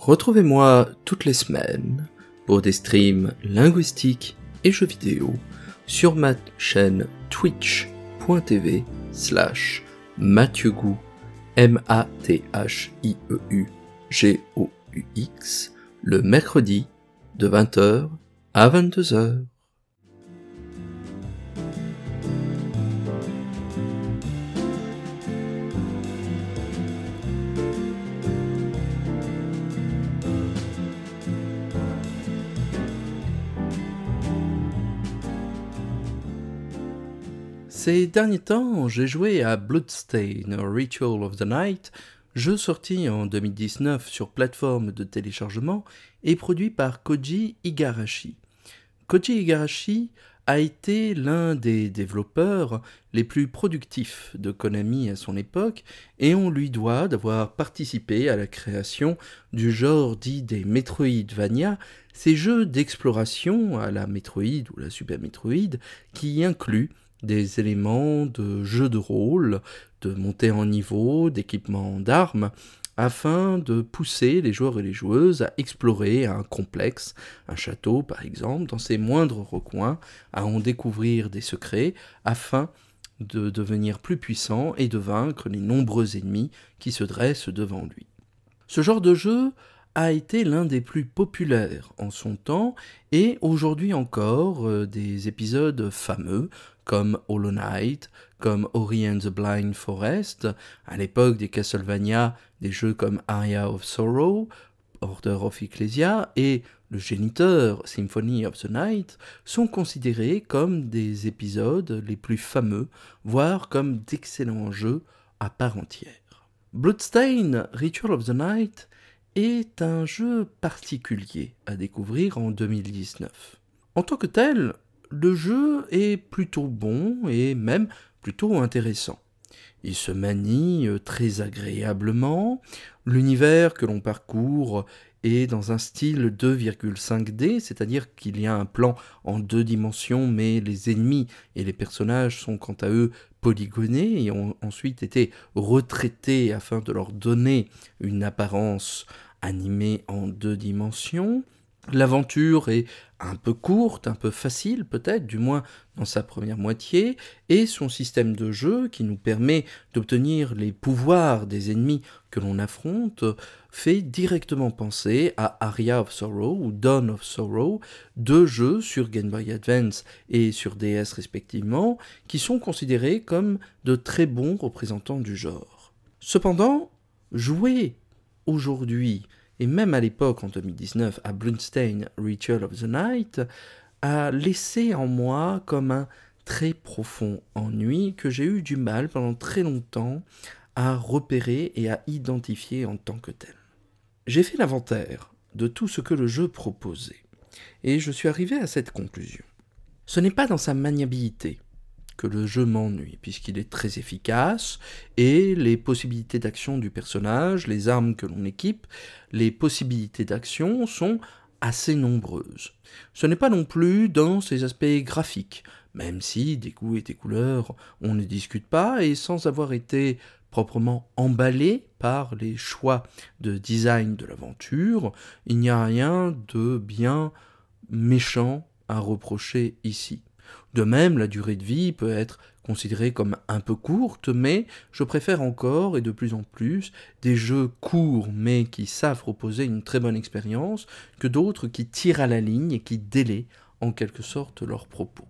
Retrouvez-moi toutes les semaines pour des streams linguistiques et jeux vidéo sur ma chaîne twitch.tv slash mathieu M-A-T-H-I-E-U G-O-U-X le mercredi de 20h à 22h. Ces derniers temps, j'ai joué à Bloodstain, Ritual of the Night, jeu sorti en 2019 sur plateforme de téléchargement et produit par Koji Igarashi. Koji Igarashi a été l'un des développeurs les plus productifs de Konami à son époque et on lui doit d'avoir participé à la création du genre dit des Metroidvania, ces jeux d'exploration à la Metroid ou la Super Metroid qui incluent des éléments de jeu de rôle, de montée en niveau, d'équipement d'armes, afin de pousser les joueurs et les joueuses à explorer un complexe, un château par exemple, dans ses moindres recoins, à en découvrir des secrets, afin de devenir plus puissant et de vaincre les nombreux ennemis qui se dressent devant lui. Ce genre de jeu a été l'un des plus populaires en son temps et aujourd'hui encore euh, des épisodes fameux comme Hollow Knight, comme Ori and the Blind Forest, à l'époque des Castlevania, des jeux comme Aria of Sorrow, Order of Ecclesia et le géniteur Symphony of the Night sont considérés comme des épisodes les plus fameux, voire comme d'excellents jeux à part entière. Bloodstain Ritual of the Night est un jeu particulier à découvrir en 2019. En tant que tel, le jeu est plutôt bon et même plutôt intéressant. Il se manie euh, très agréablement, l'univers que l'on parcourt est dans un style 2,5D, c'est-à-dire qu'il y a un plan en deux dimensions, mais les ennemis et les personnages sont quant à eux polygonés et ont ensuite été retraités afin de leur donner une apparence animée en deux dimensions. L'aventure est un peu courte, un peu facile peut-être, du moins dans sa première moitié, et son système de jeu qui nous permet d'obtenir les pouvoirs des ennemis que l'on affronte fait directement penser à Aria of Sorrow ou Dawn of Sorrow, deux jeux sur Game Boy Advance et sur DS respectivement, qui sont considérés comme de très bons représentants du genre. Cependant, jouer aujourd'hui et même à l'époque, en 2019, à Blunstein Ritual of the Night, a laissé en moi comme un très profond ennui que j'ai eu du mal pendant très longtemps à repérer et à identifier en tant que tel. J'ai fait l'inventaire de tout ce que le jeu proposait, et je suis arrivé à cette conclusion. Ce n'est pas dans sa maniabilité, le jeu m'ennuie, puisqu'il est très efficace, et les possibilités d'action du personnage, les armes que l'on équipe, les possibilités d'action sont assez nombreuses. Ce n'est pas non plus dans ses aspects graphiques, même si des goûts et des couleurs on ne discute pas, et sans avoir été proprement emballé par les choix de design de l'aventure, il n'y a rien de bien méchant à reprocher ici. De même, la durée de vie peut être considérée comme un peu courte, mais je préfère encore et de plus en plus des jeux courts mais qui savent proposer une très bonne expérience que d'autres qui tirent à la ligne et qui délaient en quelque sorte leurs propos.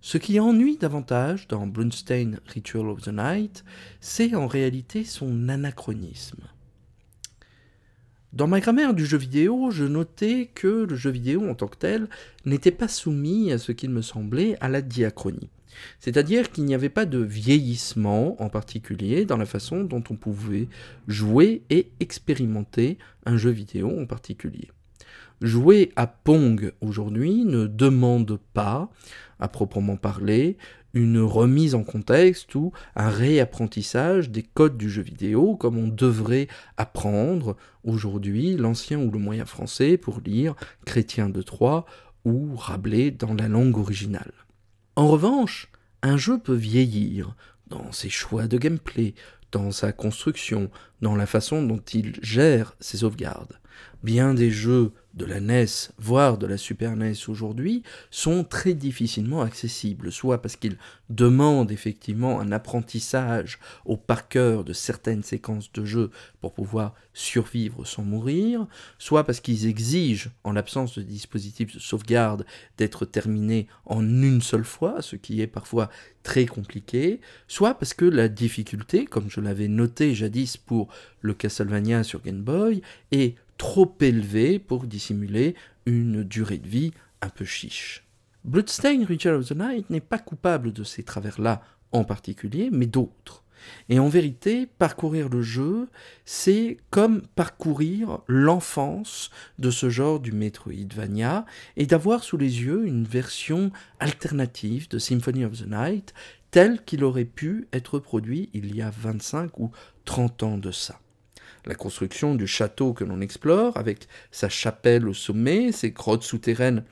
Ce qui ennuie davantage dans Blunstein Ritual of the Night, c'est en réalité son anachronisme. Dans ma grammaire du jeu vidéo, je notais que le jeu vidéo en tant que tel n'était pas soumis à ce qu'il me semblait à la diachronie. C'est-à-dire qu'il n'y avait pas de vieillissement en particulier dans la façon dont on pouvait jouer et expérimenter un jeu vidéo en particulier. Jouer à Pong aujourd'hui ne demande pas, à proprement parler, une remise en contexte ou un réapprentissage des codes du jeu vidéo comme on devrait apprendre aujourd'hui l'ancien ou le moyen français pour lire Chrétien de Troyes ou Rabelais dans la langue originale. En revanche, un jeu peut vieillir dans ses choix de gameplay, dans sa construction, dans la façon dont il gère ses sauvegardes. Bien des jeux de la NES, voire de la Super NES aujourd'hui, sont très difficilement accessibles, soit parce qu'ils demandent effectivement un apprentissage au par de certaines séquences de jeu pour pouvoir survivre sans mourir, soit parce qu'ils exigent, en l'absence de dispositifs de sauvegarde, d'être terminés en une seule fois, ce qui est parfois très compliqué, soit parce que la difficulté, comme je l'avais noté jadis pour le Castlevania sur Game Boy, est trop élevé pour dissimuler une durée de vie un peu chiche. Bloodstained Ritual of the Night n'est pas coupable de ces travers-là en particulier, mais d'autres. Et en vérité, parcourir le jeu, c'est comme parcourir l'enfance de ce genre du Metroidvania et d'avoir sous les yeux une version alternative de Symphony of the Night tel qu'il aurait pu être produit il y a 25 ou 30 ans de ça la construction du château que l'on explore, avec sa chapelle au sommet, ses grottes souterraines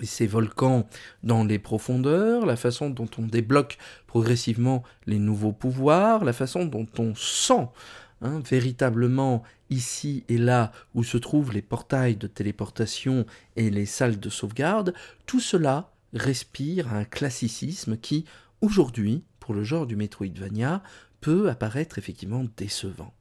et ses volcans dans les profondeurs, la façon dont on débloque progressivement les nouveaux pouvoirs, la façon dont on sent hein, véritablement ici et là où se trouvent les portails de téléportation et les salles de sauvegarde, tout cela respire un classicisme qui, aujourd'hui, pour le genre du Metroidvania, peut apparaître effectivement décevant.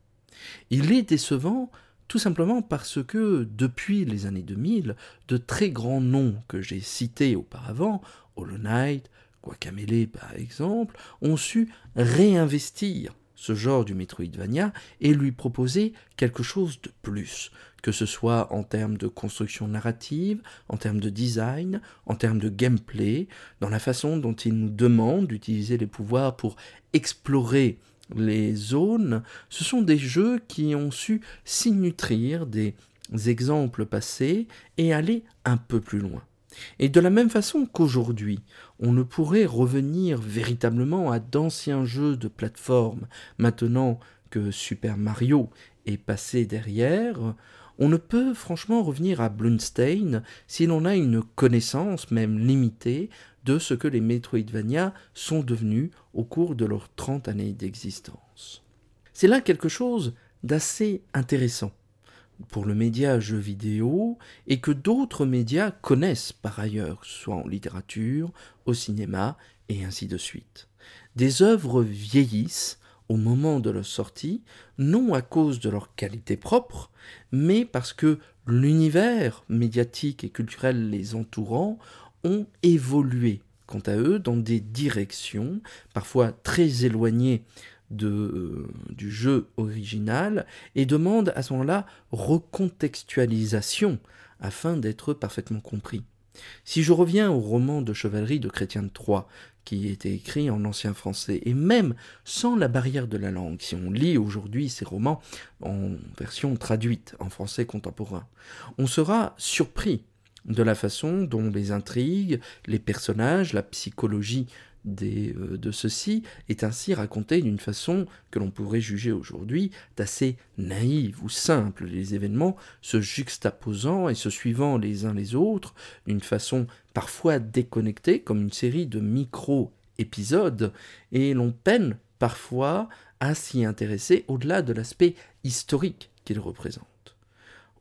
Il est décevant tout simplement parce que depuis les années 2000, de très grands noms que j'ai cités auparavant, Hollow Knight, Guacamele par exemple, ont su réinvestir ce genre du Metroidvania et lui proposer quelque chose de plus, que ce soit en termes de construction narrative, en termes de design, en termes de gameplay, dans la façon dont il nous demande d'utiliser les pouvoirs pour explorer les zones, ce sont des jeux qui ont su s'y nutrir des exemples passés et aller un peu plus loin. Et de la même façon qu'aujourd'hui, on ne pourrait revenir véritablement à d'anciens jeux de plateforme maintenant que Super Mario est passé derrière, on ne peut franchement revenir à Blunstein si l'on a une connaissance, même limitée, de ce que les Metroidvania sont devenus au cours de leurs 30 années d'existence. C'est là quelque chose d'assez intéressant pour le média jeu vidéo et que d'autres médias connaissent par ailleurs, soit en littérature, au cinéma et ainsi de suite. Des œuvres vieillissent au moment de leur sortie, non à cause de leur qualité propre, mais parce que l'univers médiatique et culturel les entourant ont évolué, quant à eux, dans des directions parfois très éloignées euh, du jeu original et demandent à ce moment-là recontextualisation afin d'être parfaitement compris. Si je reviens au roman de chevalerie de Chrétien de Troyes, qui était écrit en ancien français, et même sans la barrière de la langue, si on lit aujourd'hui ces romans en version traduite en français contemporain, on sera surpris de la façon dont les intrigues, les personnages, la psychologie euh, de ceci est ainsi raconté d'une façon que l'on pourrait juger aujourd'hui d'assez naïve ou simple, les événements se juxtaposant et se suivant les uns les autres d'une façon parfois déconnectée comme une série de micro-épisodes, et l'on peine parfois à s'y intéresser au-delà de l'aspect historique qu'ils représentent.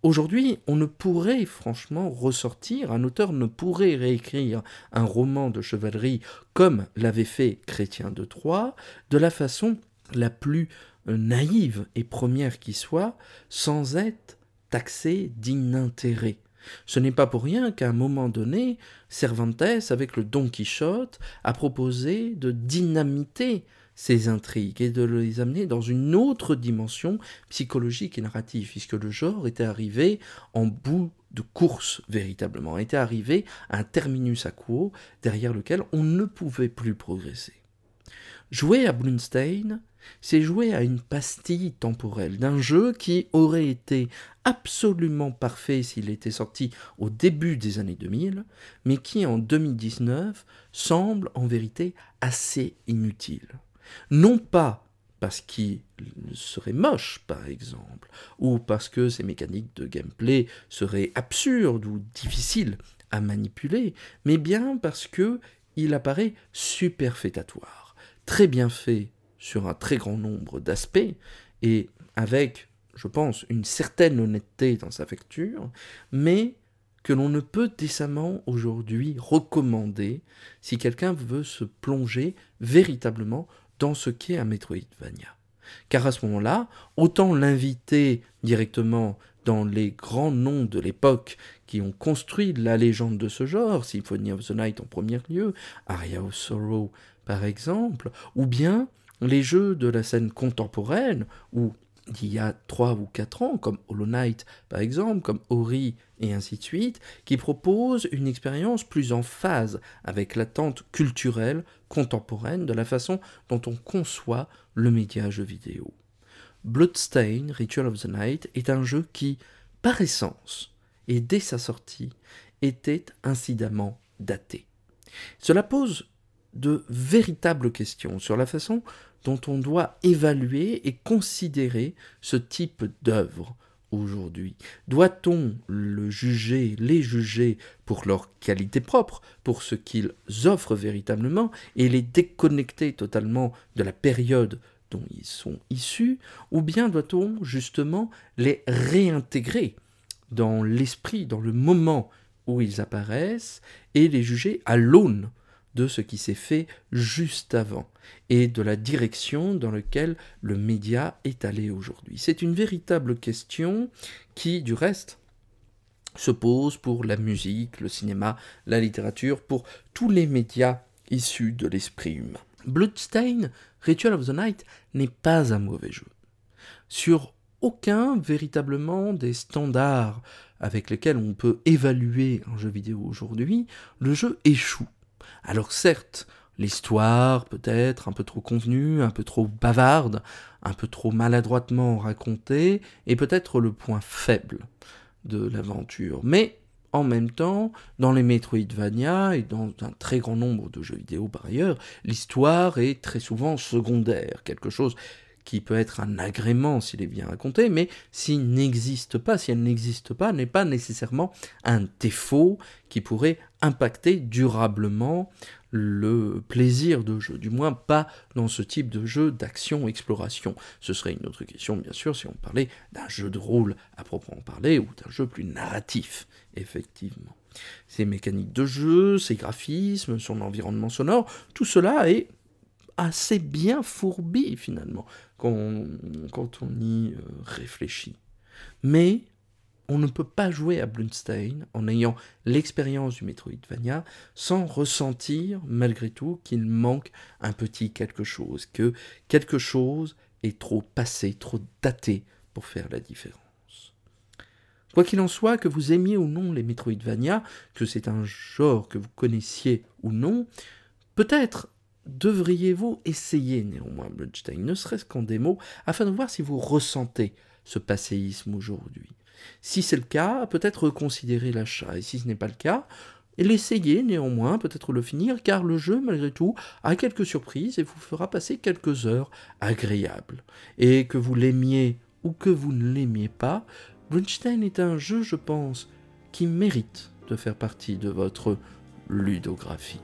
Aujourd'hui, on ne pourrait franchement ressortir, un auteur ne pourrait réécrire un roman de chevalerie comme l'avait fait Chrétien de Troyes, de la façon la plus euh, naïve et première qui soit, sans être taxé d'inintérêt. Ce n'est pas pour rien qu'à un moment donné, Cervantes, avec le Don Quichotte, a proposé de dynamiter ces intrigues et de les amener dans une autre dimension psychologique et narrative, puisque le genre était arrivé en bout de course véritablement, était arrivé à un terminus à quo derrière lequel on ne pouvait plus progresser. Jouer à Blunstein, c'est jouer à une pastille temporelle d'un jeu qui aurait été absolument parfait s'il était sorti au début des années 2000, mais qui en 2019 semble en vérité assez inutile. Non pas parce qu'il serait moche, par exemple, ou parce que ses mécaniques de gameplay seraient absurdes ou difficiles à manipuler, mais bien parce que il apparaît superfétatoire, très bien fait sur un très grand nombre d'aspects, et avec, je pense, une certaine honnêteté dans sa facture, mais que l'on ne peut décemment aujourd'hui recommander si quelqu'un veut se plonger véritablement dans ce qu'est un Metroidvania. Car à ce moment-là, autant l'inviter directement dans les grands noms de l'époque qui ont construit la légende de ce genre, Symphony of the Night en premier lieu, Aria of Sorrow par exemple, ou bien les jeux de la scène contemporaine, ou d'il y a 3 ou 4 ans, comme Hollow Knight par exemple, comme Ori et ainsi de suite, qui proposent une expérience plus en phase avec l'attente culturelle contemporaine de la façon dont on conçoit le média jeu vidéo. Bloodstain, Ritual of the Night, est un jeu qui, par essence, et dès sa sortie, était incidemment daté. Cela pose de véritables questions sur la façon dont on doit évaluer et considérer ce type d'œuvre aujourd'hui. Doit-on le juger, les juger pour leur qualité propre, pour ce qu'ils offrent véritablement, et les déconnecter totalement de la période dont ils sont issus, ou bien doit-on justement les réintégrer dans l'esprit, dans le moment où ils apparaissent, et les juger à l'aune de ce qui s'est fait juste avant et de la direction dans laquelle le média est allé aujourd'hui. C'est une véritable question qui, du reste, se pose pour la musique, le cinéma, la littérature, pour tous les médias issus de l'esprit humain. Bloodstain, Ritual of the Night, n'est pas un mauvais jeu. Sur aucun véritablement des standards avec lesquels on peut évaluer un jeu vidéo aujourd'hui, le jeu échoue. Alors certes, l'histoire peut-être un peu trop convenue, un peu trop bavarde, un peu trop maladroitement racontée, est peut-être le point faible de l'aventure. Mais en même temps, dans les Metroidvania et dans un très grand nombre de jeux vidéo par ailleurs, l'histoire est très souvent secondaire, quelque chose qui peut être un agrément s'il est bien raconté, mais s'il n'existe pas, si elle n'existe pas, n'est pas nécessairement un défaut qui pourrait impacter durablement le plaisir de jeu, du moins pas dans ce type de jeu d'action-exploration. Ce serait une autre question, bien sûr, si on parlait d'un jeu de rôle à proprement parler, ou d'un jeu plus narratif, effectivement. Ses mécaniques de jeu, ses graphismes, son environnement sonore, tout cela est assez bien fourbi finalement quand on, y euh, réfléchit. Mais on ne peut pas jouer à Blunstein en ayant l'expérience du Metroidvania sans ressentir malgré tout qu'il manque un petit quelque chose, que quelque chose est trop passé, trop daté pour faire la différence. Quoi qu'il en soit, que vous aimiez ou non les Metroidvania, que c'est un genre que vous connaissiez ou non, peut-être devriez-vous essayer néanmoins Bloodstain, ne serait-ce qu'en démo, afin de voir si vous ressentez ce passéisme aujourd'hui. Si c'est le cas, peut-être reconsidérer l'achat, et si ce n'est pas le cas, l'essayer néanmoins, peut-être le finir, car le jeu, malgré tout, a quelques surprises et vous fera passer quelques heures agréables. Et que vous l'aimiez ou que vous ne l'aimiez pas, Bloodstain est un jeu, je pense, qui mérite de faire partie de votre ludographie.